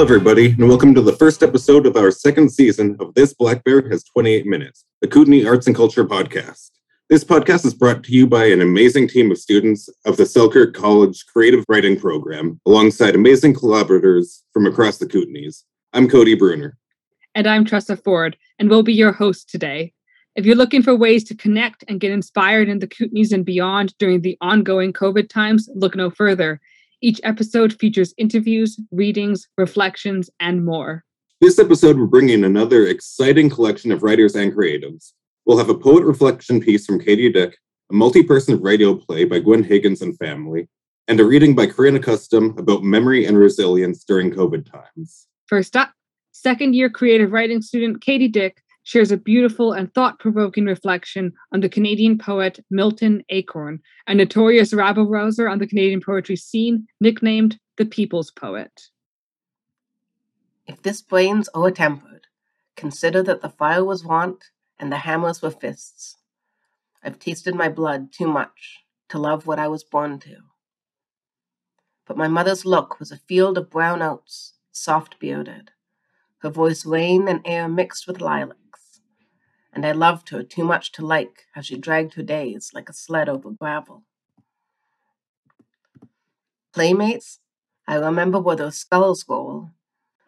Hello, everybody, and welcome to the first episode of our second season of This Black Bear Has 28 Minutes, the Kootenay Arts and Culture podcast. This podcast is brought to you by an amazing team of students of the Selkirk College Creative Writing Program, alongside amazing collaborators from across the Kootenays. I'm Cody Bruner. And I'm Tressa Ford, and we'll be your host today. If you're looking for ways to connect and get inspired in the Kootenays and beyond during the ongoing COVID times, look no further. Each episode features interviews, readings, reflections, and more. This episode, we're bringing another exciting collection of writers and creatives. We'll have a poet reflection piece from Katie Dick, a multi person radio play by Gwen Higgins and family, and a reading by Corinna Custom about memory and resilience during COVID times. First up, second year creative writing student Katie Dick shares a beautiful and thought provoking reflection on the Canadian poet Milton Acorn, a notorious rabble rouser on the Canadian poetry scene, nicknamed the People's Poet. If this brain's o'er tempered, consider that the fire was want and the hammers were fists. I've tasted my blood too much to love what I was born to. But my mother's look was a field of brown oats, soft bearded, her voice rain and air mixed with lilac and I loved her too much to like how she dragged her days like a sled over gravel. Playmates, I remember where those skulls roll.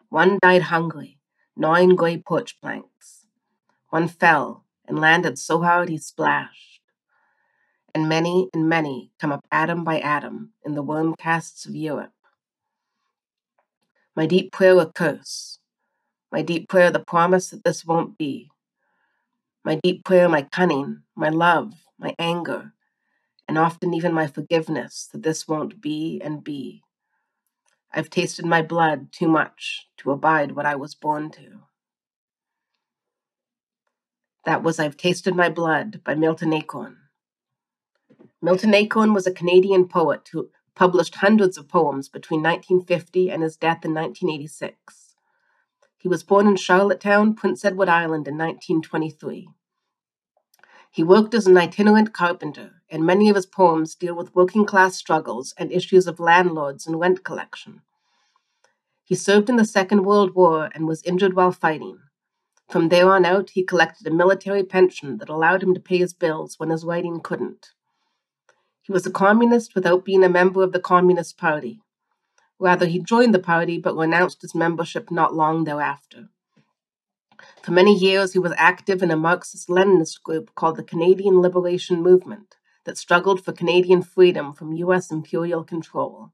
One died hungry, gnawing gray porch planks. One fell and landed so hard he splashed. And many and many come up atom by atom in the worm casts of Europe. My deep prayer a curse, my deep prayer the promise that this won't be my deep prayer, my cunning, my love, my anger, and often even my forgiveness that this won't be and be. I've tasted my blood too much to abide what I was born to. That was I've Tasted My Blood by Milton Acorn. Milton Acorn was a Canadian poet who published hundreds of poems between 1950 and his death in 1986. He was born in Charlottetown, Prince Edward Island in 1923. He worked as an itinerant carpenter, and many of his poems deal with working class struggles and issues of landlords and rent collection. He served in the Second World War and was injured while fighting. From there on out, he collected a military pension that allowed him to pay his bills when his writing couldn't. He was a communist without being a member of the Communist Party. Rather, he joined the party but renounced his membership not long thereafter. For many years, he was active in a Marxist Leninist group called the Canadian Liberation Movement that struggled for Canadian freedom from U.S. imperial control.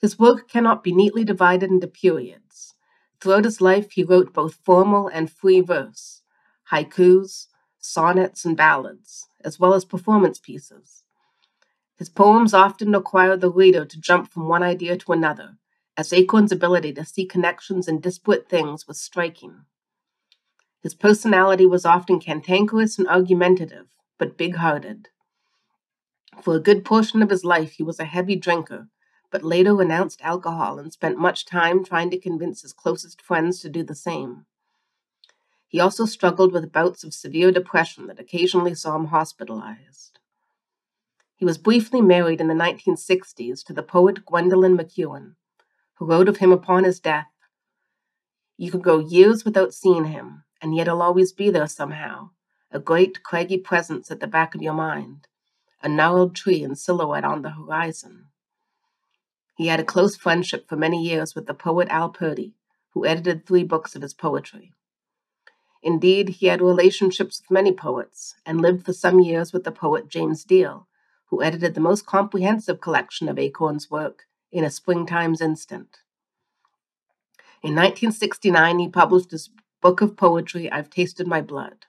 His work cannot be neatly divided into periods. Throughout his life, he wrote both formal and free verse, haikus, sonnets, and ballads, as well as performance pieces. His poems often require the reader to jump from one idea to another, as Acorn's ability to see connections in disparate things was striking. His personality was often cantankerous and argumentative, but big hearted. For a good portion of his life, he was a heavy drinker, but later renounced alcohol and spent much time trying to convince his closest friends to do the same. He also struggled with bouts of severe depression that occasionally saw him hospitalized. He was briefly married in the 1960s to the poet Gwendolyn MacEwen, who wrote of him upon his death You could go years without seeing him, and yet he'll always be there somehow, a great craggy presence at the back of your mind, a gnarled tree in silhouette on the horizon. He had a close friendship for many years with the poet Al Purdy, who edited three books of his poetry. Indeed, he had relationships with many poets and lived for some years with the poet James Deahl, who edited the most comprehensive collection of Acorn's work in A Springtime's Instant. In 1969, he published his book of poetry, I've Tasted My Blood.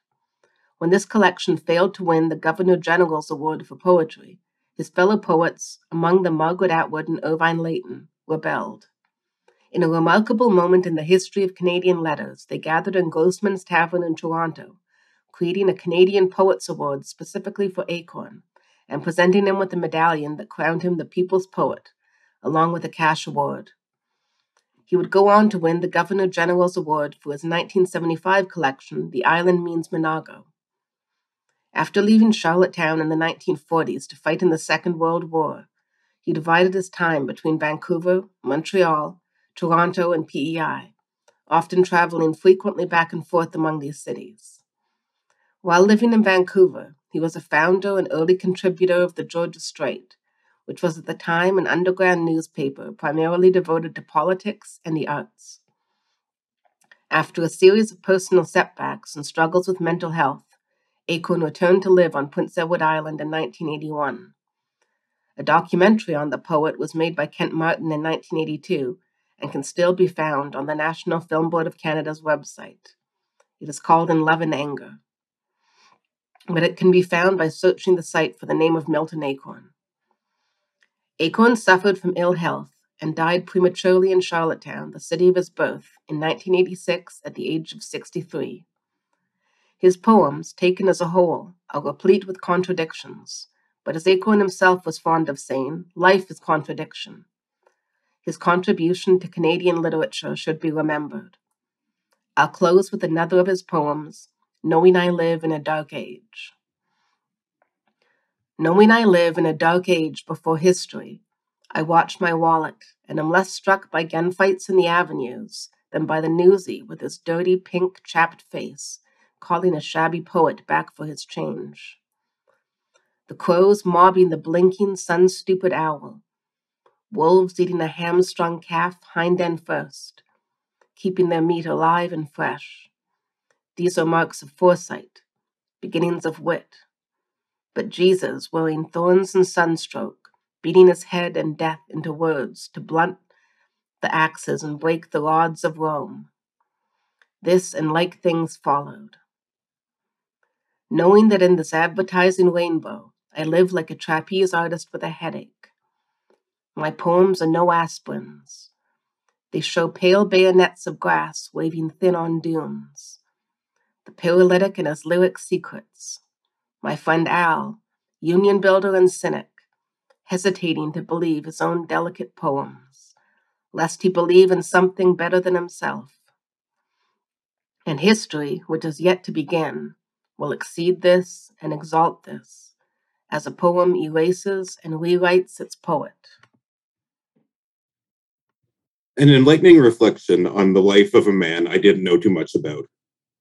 When this collection failed to win the Governor General's Award for Poetry, his fellow poets, among them Margaret Atwood and Irving Layton, rebelled. In a remarkable moment in the history of Canadian letters, they gathered in Grossman's Tavern in Toronto, creating a Canadian Poets Award specifically for Acorn, and presenting him with a medallion that crowned him the People's Poet, along with a cash award. He would go on to win the Governor General's Award for his 1975 collection, The Island Means Minago. After leaving Charlottetown in the 1940s to fight in the Second World War, he divided his time between Vancouver, Montreal, Toronto, and PEI, often traveling frequently back and forth among these cities. While living in Vancouver, he was a founder and early contributor of the Georgia Straight, which was at the time an underground newspaper primarily devoted to politics and the arts. After a series of personal setbacks and struggles with mental health, Acorn returned to live on Prince Edward Island in 1981. A documentary on the poet was made by Kent Martin in 1982 and can still be found on the National Film Board of Canada's website. It is called In Love and Anger but it can be found by searching the site for the name of Milton Acorn. Acorn suffered from ill health and died prematurely in Charlottetown, the city of his birth, in 1986 at the age of 63. His poems, taken as a whole, are replete with contradictions, but as Acorn himself was fond of saying, life is contradiction. His contribution to Canadian literature should be remembered. I'll close with another of his poems, knowing I live in a dark age. Knowing I live in a dark age before history, I watch my wallet and am less struck by gunfights in the avenues than by the newsie with his dirty pink chapped face calling a shabby poet back for his change. The crows mobbing the blinking sun stupid owl, wolves eating a hamstrung calf hind end first, keeping their meat alive and fresh. These are marks of foresight, beginnings of wit. But Jesus, wearing thorns and sunstroke, beating his head and death into words to blunt the axes and break the rods of Rome. This and like things followed. Knowing that in this advertising rainbow, I live like a trapeze artist with a headache. My poems are no aspirins. They show pale bayonets of grass waving thin on dunes the paralytic and his secrets. My friend Al, union builder and cynic, hesitating to believe his own delicate poems, lest he believe in something better than himself. And history, which is yet to begin, will exceed this and exalt this, as a poem erases and rewrites its poet. An enlightening reflection on the life of a man I didn't know too much about.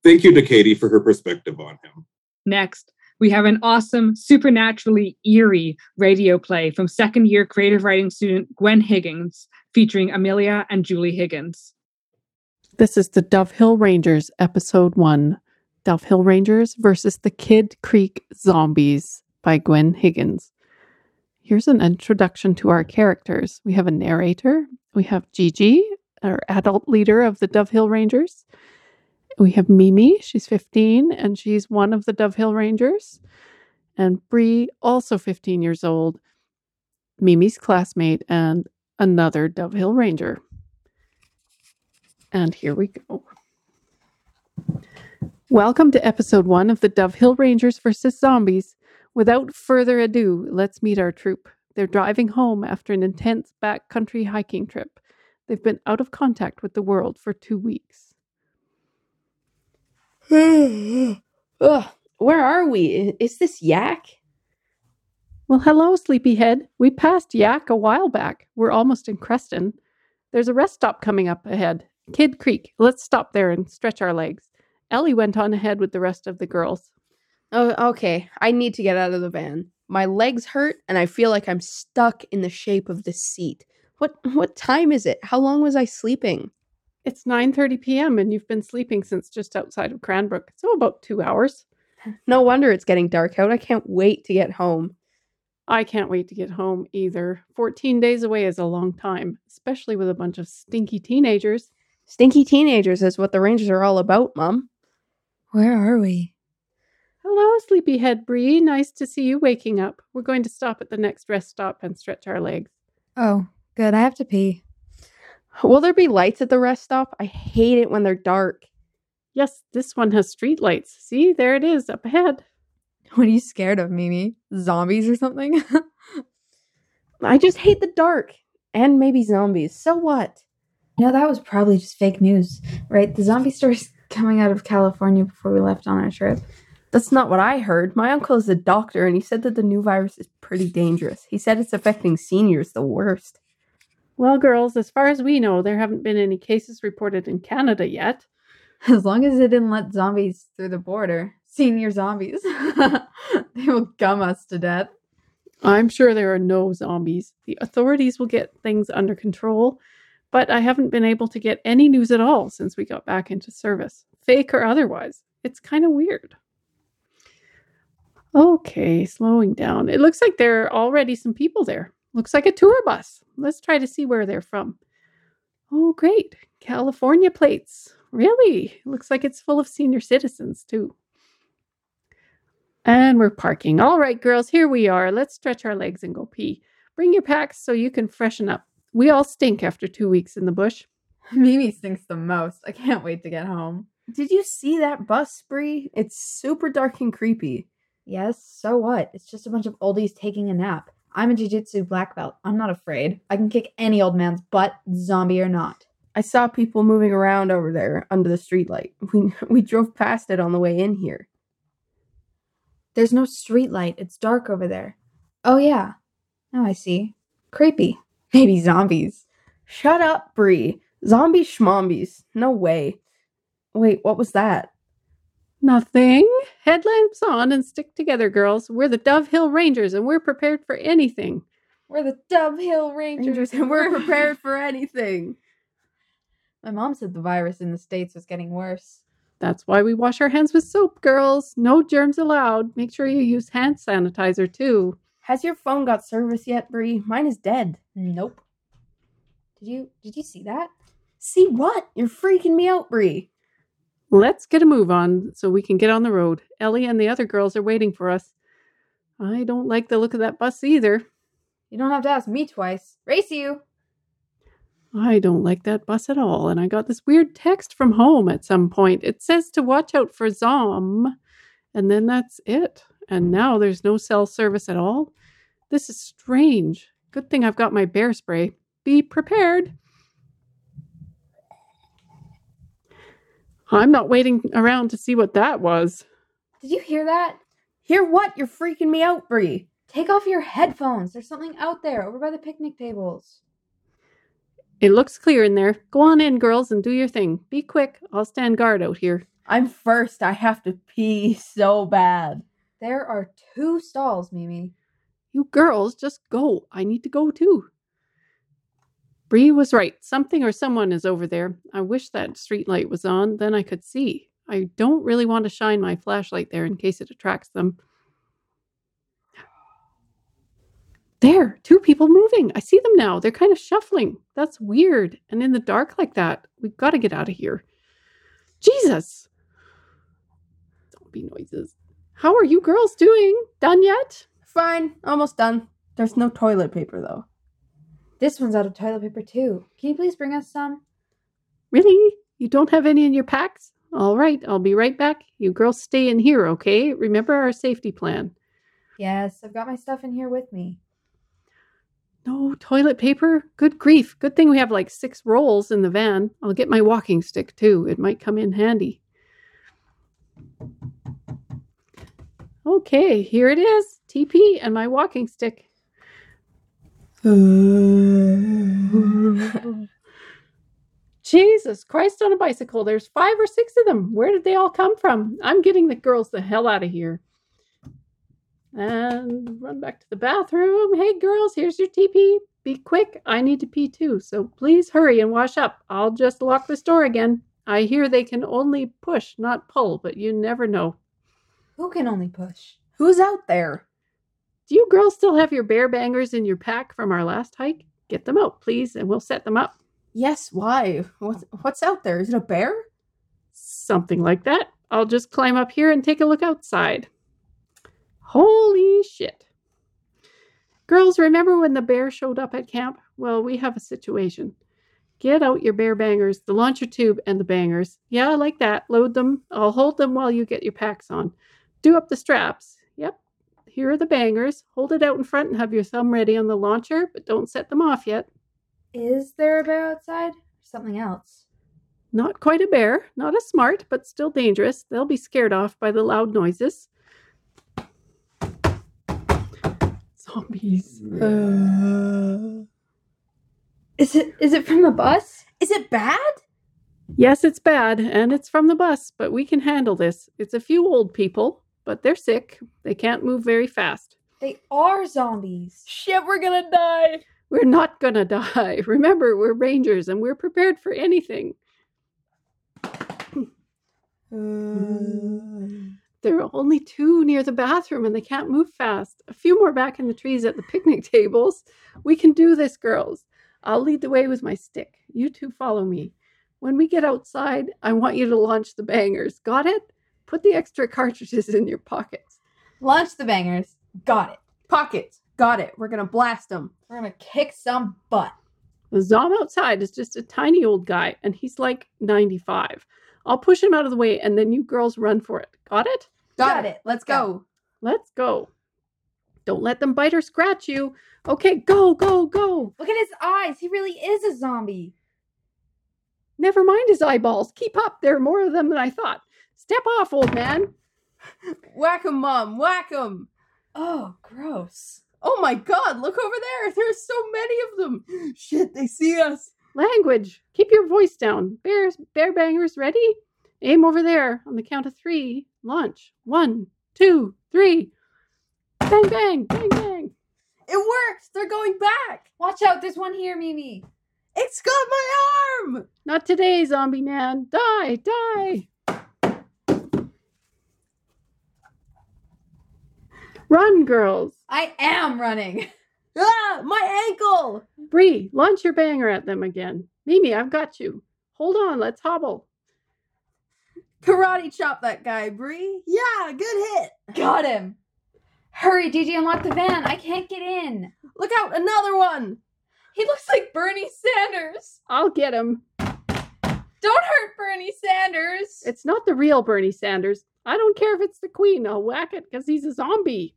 Thank you to Katie for her perspective on him. Next, we have an awesome, supernaturally eerie radio play from second year creative writing student Gwen Higgins, featuring Amelia and Julie Higgins. This is the Dove Hill Rangers, episode one Dove Hill Rangers versus the Kid Creek Zombies by Gwen Higgins. Here's an introduction to our characters. We have a narrator, we have Gigi, our adult leader of the Dove Hill Rangers we have Mimi, she's 15, and she's one of the Dove Hill Rangers. And Bree, also 15 years old, Mimi's classmate and another Dove Hill Ranger. And here we go. Welcome to episode one of the Dove Hill Rangers versus Zombies. Without further ado, let's meet our troop. They're driving home after an intense backcountry hiking trip. They've been out of contact with the world for two weeks. Ugh, where are we? Is this Yahk? Well, hello, sleepyhead. We passed Yahk a while back. We're almost in Creston. There's a rest stop coming up ahead. Kid Creek. Let's stop there and stretch our legs. Ellie went on ahead with the rest of the girls. Oh, okay. I need to get out of the van. My legs hurt and I feel like I'm stuck in the shape of the seat. What what time is it? How long was I sleeping? It's 9:30 p.m. and you've been sleeping since just outside of Cranbrook. So about 2 hours. No wonder it's getting dark out. I can't wait to get home. I can't wait to get home either. 14 days away is a long time, especially with a bunch of stinky teenagers. Stinky teenagers is what the Rangers are all about, Mom. Where are we? Hello, sleepyhead Bree. Nice to see you waking up. We're going to stop at the next rest stop and stretch our legs. Oh, good. I have to pee. Will there be lights at the rest stop? I hate it when they're dark. Yes, this one has street lights. See, there it is up ahead. What are you scared of, Mimi? Zombies or something? I just hate the dark. And maybe zombies. So what? No, that was probably just fake news, right? The zombie story's coming out of California before we left on our trip. That's not what I heard. My uncle is a doctor and he said that the new virus is pretty dangerous. He said it's affecting seniors the worst. Well, girls, as far as we know, there haven't been any cases reported in Canada yet. As long as they didn't let zombies through the border. Senior zombies. they will gum us to death. I'm sure there are no zombies. The authorities will get things under control, but I haven't been able to get any news at all since we got back into service, fake or otherwise. It's kind of weird. Okay, slowing down. It looks like there are already some people there. Looks like a tour bus. Let's try to see where they're from. Oh, great. California plates. Really? Looks like it's full of senior citizens, too. And we're parking. All right, girls, here we are. Let's stretch our legs and go pee. Bring your packs so you can freshen up. We all stink after two weeks in the bush. Mimi stinks the most. I can't wait to get home. Did you see that bus spree? It's super dark and creepy. Yes, so what? It's just a bunch of oldies taking a nap. I'm a jiu-jitsu black belt. I'm not afraid. I can kick any old man's butt, zombie or not. I saw people moving around over there under the streetlight. We we drove past it on the way in here. There's no street light. It's dark over there. Oh yeah. Now I see. Creepy. Maybe zombies. Shut up, Bree. Zombie schmombies. No way. Wait, what was that? Nothing. Headlamps on and stick together, girls. We're the Dove Hill Rangers and we're prepared for anything. We're the Dove Hill Rangers, Rangers, and we're prepared for anything. My mom said the virus in the States was getting worse. That's why we wash our hands with soap, girls. No germs allowed. Make sure you use hand sanitizer too. Has your phone got service yet, Bree? Mine is dead. Nope. Did you did you see that? See what? You're freaking me out, Bree. Let's get a move on so we can get on the road. Ellie and the other girls are waiting for us. I don't like the look of that bus either. You don't have to ask me twice. Race you. I don't like that bus at all, and I got this weird text from home at some point. It says to watch out for Zom, and then that's it. And now there's no cell service at all. This is strange. Good thing I've got my bear spray. Be prepared. I'm not waiting around to see what that was. Did you hear that? Hear what? You're freaking me out, Bree. Take off your headphones. There's something out there over by the picnic tables. It looks clear in there. Go on in, girls, and do your thing. Be quick. I'll stand guard out here. I'm first. I have to pee so bad. There are two stalls, Mimi. You girls, just go. I need to go too. Bree was right. Something or someone is over there. I wish that street light was on, then I could see. I don't really want to shine my flashlight there in case it attracts them. There, two people moving. I see them now. They're kind of shuffling. That's weird. And in the dark like that, we've got to get out of here. Jesus! Zombie noises. How are you girls doing? Done yet? Fine. Almost done. There's no toilet paper, though. This one's out of toilet paper too. Can you please bring us some? Really? You don't have any in your packs? All right, I'll be right back. You girls stay in here, okay? Remember our safety plan. Yes, I've got my stuff in here with me. No toilet paper? Good grief. Good thing we have like six rolls in the van. I'll get my walking stick too. It might come in handy. Okay, here it is. TP and my walking stick. Jesus Christ on a bicycle. There's five or six of them. Where did they all come from? I'm getting the girls the hell out of here. And run back to the bathroom. Hey, girls, here's your TP. Be quick. I need to pee too. So please hurry and wash up. I'll just lock this door again. I hear they can only push, not pull, but you never know. Who can only push? Who's out there? Do you girls still have your bear bangers in your pack from our last hike? Get them out, please, and we'll set them up. Yes, why? What's, what's out there? Is it a bear? Something like that. I'll just climb up here and take a look outside. Holy shit. Girls, remember when the bear showed up at camp? Well, we have a situation. Get out your bear bangers, the launcher tube, and the bangers. Yeah, I like that. Load them. I'll hold them while you get your packs on. Do up the straps. Here are the bangers. Hold it out in front and have your thumb ready on the launcher, but don't set them off yet. Is there a bear outside? Or something else? Not quite a bear, not as smart, but still dangerous. They'll be scared off by the loud noises. Zombies. Is it is it from the bus? Is it bad? Yes, it's bad, and it's from the bus, but we can handle this. It's a few old people, but they're sick. They can't move very fast. They are zombies. Shit, we're gonna die. We're not gonna die. Remember, we're rangers and we're prepared for anything. Hmm. There are only two near the bathroom and they can't move fast. A few more back in the trees at the picnic tables. We can do this, girls. I'll lead the way with my stick. You two follow me. When we get outside, I want you to launch the bangers. Got it? Put the extra cartridges in your pockets. Launch the bangers. Got it. Pockets. Got it. We're gonna blast them. We're gonna kick some butt. The Zom outside is just a tiny old guy, and he's like 95. I'll push him out of the way, and then you girls run for it. Got it? Got, Got it. it. Let's Go. go. Let's go. Don't let them bite or scratch you. Okay, go, go, go. Look at his eyes. He really is a zombie. Never mind his eyeballs. Keep up. There are more of them than I thought. Step off, old man. Whack 'em, mom. Whack 'em. Oh, gross. Oh my god, look over there. There's so many of them. Shit, they see us. Language. Keep your voice down. Bears, bear bangers, ready? Aim over there on the count of three. Launch. One, two, three. Bang, bang, bang, bang. It worked. They're going back. Watch out, there's one here, Mimi. It's got my arm. Not today, zombie man. Die, die. Run, girls. I am running. Ah, my ankle. Bree, launch your banger at them again. Mimi, I've got you. Hold on, let's hobble. Karate chop that guy, Bree. Yeah, good hit. Got him. Hurry, DJ, unlock the van. I can't get in. Look out, another one. He looks like Bernie Sanders. I'll get him. Don't hurt Bernie Sanders. It's not the real Bernie Sanders. I don't care if it's the Queen. I'll whack it because he's a zombie.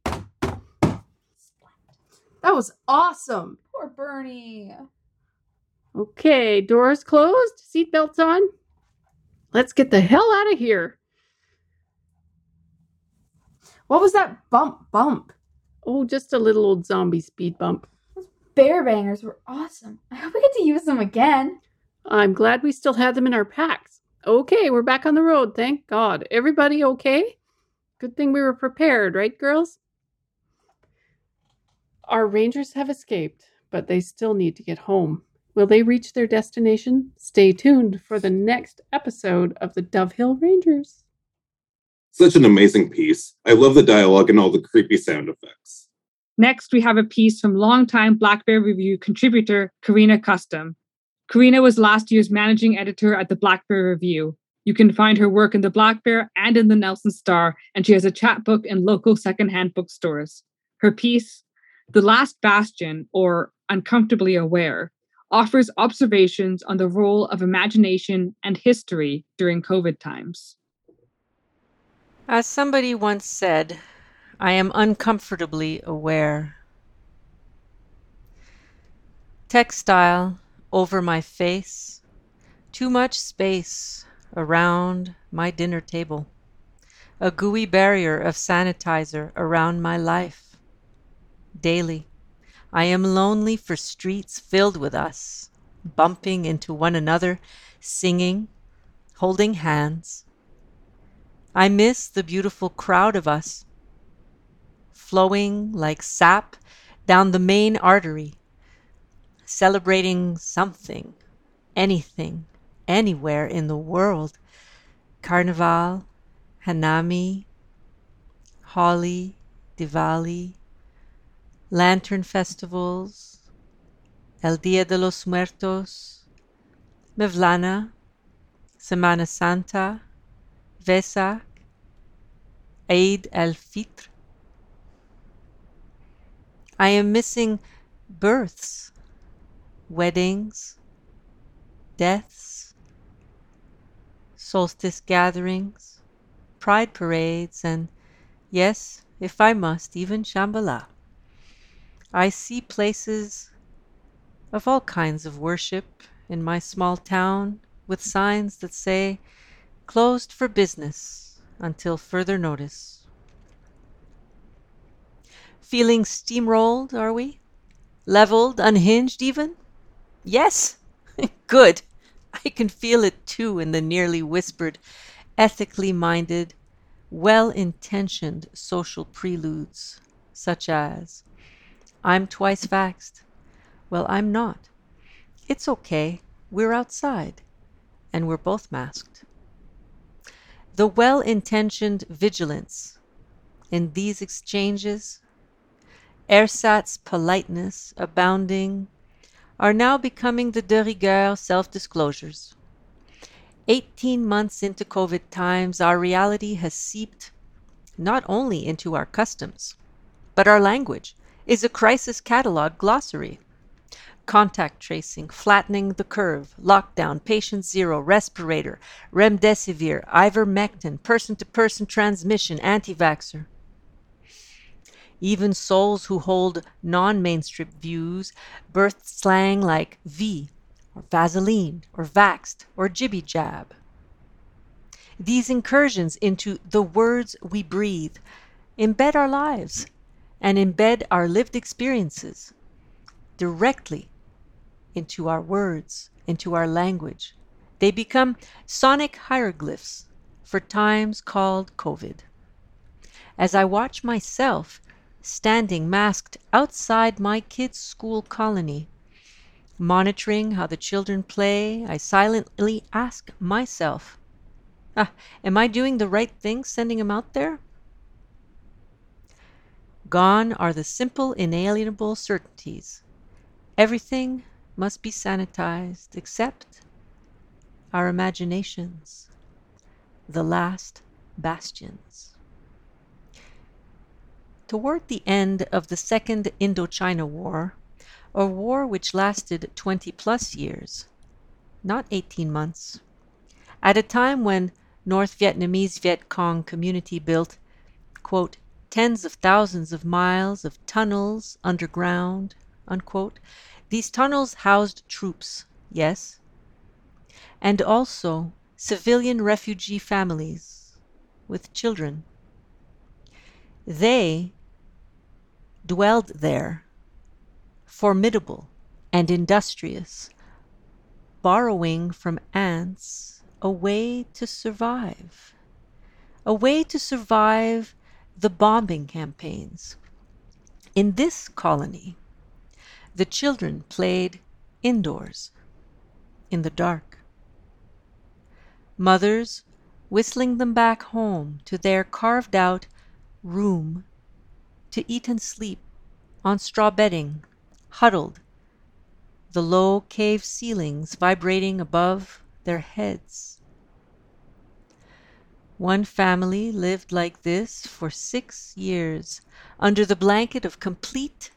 That was awesome. Poor Bernie. Okay, doors closed, seatbelts on. Let's get the hell out of here. What was that bump bump? Oh, just a little old zombie speed bump. Those bear bangers were awesome. I hope we get to use them again. I'm glad we still had them in our packs. Okay, we're back on the road, thank God. Everybody okay? Good thing we were prepared, right, girls? Our rangers have escaped, but they still need to get home. Will they reach their destination? Stay tuned for the next episode of the Dove Hill Rangers. Such an amazing piece. I love the dialogue and all the creepy sound effects. Next, we have a piece from longtime Black Bear Review contributor Karina Custom. Karina was last year's managing editor at the Black Bear Review. You can find her work in the Black Bear and in the Nelson Star, and she has a chapbook in local secondhand bookstores. Her piece, The Last Bastion, or Uncomfortably Aware, offers observations on the role of imagination and history during COVID times. As somebody once said, I am uncomfortably aware. Textile over my face, too much space around my dinner table, a gooey barrier of sanitizer around my life. Daily, I am lonely for streets filled with us, bumping into one another, singing, holding hands. I miss the beautiful crowd of us, flowing like sap down the main artery, celebrating something, anything, anywhere in the world. Carnival, Hanami, Holi, Diwali, lantern festivals, El Dia de los Muertos, Mevlana, Semana Santa, Vesak, Eid al-Fitr. I am missing births, weddings, deaths, solstice gatherings, pride parades, and, yes, if I must, even Shambhala. I see places of all kinds of worship in my small town with signs that say, closed for business until further notice. Feeling steamrolled, are we? Leveled, unhinged even? Yes, good. I can feel it too in the nearly whispered, ethically minded, well intentioned social preludes, such as, I'm twice vaxxed. Well, I'm not. It's okay. We're outside. And we're both masked. The well intentioned vigilance in these exchanges, ersatz politeness abounding, are now becoming the de rigueur self disclosures. 18 months into COVID times, our reality has seeped not only into our customs, but our language is a crisis catalog glossary. Contact tracing, flattening the curve, lockdown, patient zero, respirator, remdesivir, ivermectin, person to person transmission, anti vaxxer. Even souls who hold non mainstream views birth slang like V, or Vaseline, or Vaxed, or Jibby Jab. These incursions into the words we breathe embed our lives and embed our lived experiences directly into our words, into our language. They become sonic hieroglyphs for times called COVID. As I watch myself standing masked outside my kids' school colony, monitoring how the children play, I silently ask myself, ah, Am I doing the right thing sending them out there? Gone are the simple, inalienable certainties. Everything must be sanitized except our imaginations, the last bastions. Toward the end of the Second Indochina War, a war which lasted 20 plus years, not 18 months, at a time when North Vietnamese Viet Cong community built, quote, tens of thousands of miles of tunnels underground, unquote. These tunnels housed troops, yes, and also civilian refugee families with children. They dwelled there, formidable and industrious, borrowing from ants a way to survive, a way to survive the bombing campaigns. In this colony, the children played indoors in the dark. Mothers whistling them back home to their carved out room to eat and sleep on straw bedding, huddled, the low cave ceilings vibrating above their heads. One family lived like this for six years, under the blanket of complete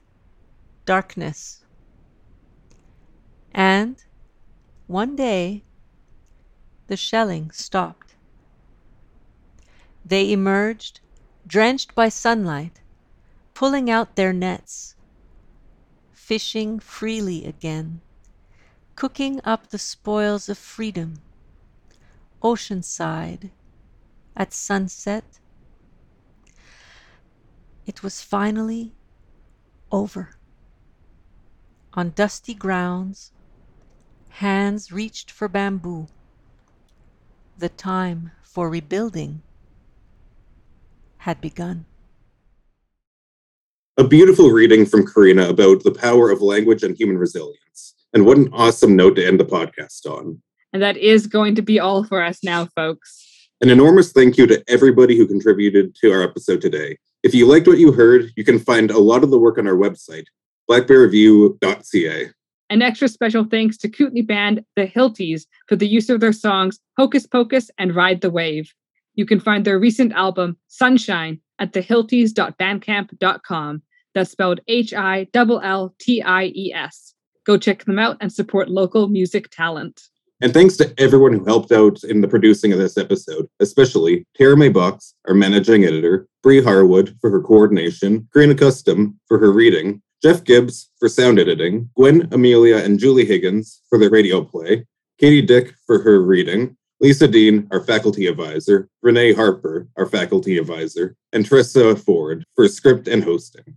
darkness. And one day, the shelling stopped. They emerged, drenched by sunlight, pulling out their nets, fishing freely again, cooking up the spoils of freedom, oceanside at sunset. It was finally over. On dusty grounds, hands reached for bamboo. The time for rebuilding had begun. A beautiful reading from Karina about the power of language and human resilience. And what an awesome note to end the podcast on. And that is going to be all for us now, folks. An enormous thank you to everybody who contributed to our episode today. If you liked what you heard, you can find a lot of the work on our website, blackbearreview.ca. An extra special thanks to Kootenay band The Hillties for the use of their songs Hocus Pocus and Ride the Wave. You can find their recent album, Sunshine, at thehillties.bandcamp.com. That's spelled H I L L T I E S. Go check them out and support local music talent. And thanks to everyone who helped out in the producing of this episode, especially Tara May Box, our managing editor, Bree Harwood for her coordination, Karina Custom for her reading, Jeff Gibbs for sound editing, Gwen, Amelia, and Julie Higgins for the radio play, Katie Dick for her reading, Lisa Dean, our faculty advisor, Renee Harper, our faculty advisor, and Tressa Ford for script and hosting.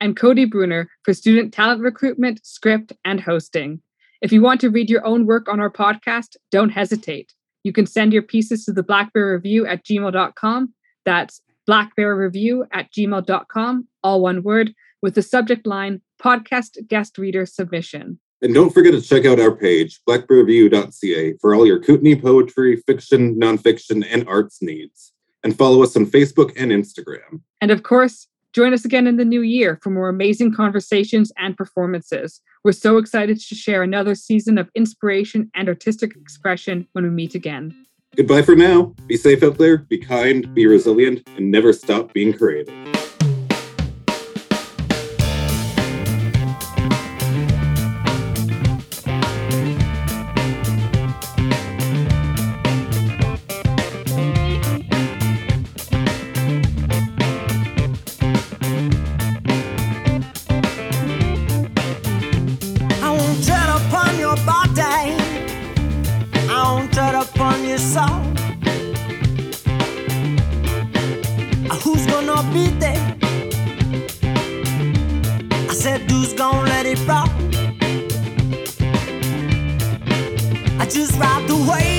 And Cody Bruner for student talent recruitment, script, and hosting. If you want to read your own work on our podcast, don't hesitate. You can send your pieces to the Blackbear Review at gmail.com. That's blackbearreview at gmail.com, all one word, with the subject line podcast guest reader submission. And don't forget to check out our page, blackbearreview.ca, for all your Kootenay poetry, fiction, nonfiction, and arts needs. And follow us on Facebook and Instagram. And of course, join us again in the new year for more amazing conversations and performances. We're so excited to share another season of inspiration and artistic expression when we meet again. Goodbye for now. Be safe out there, be kind, be resilient, and never stop being creative. I said, who's gonna let it roll? I just ride the wave.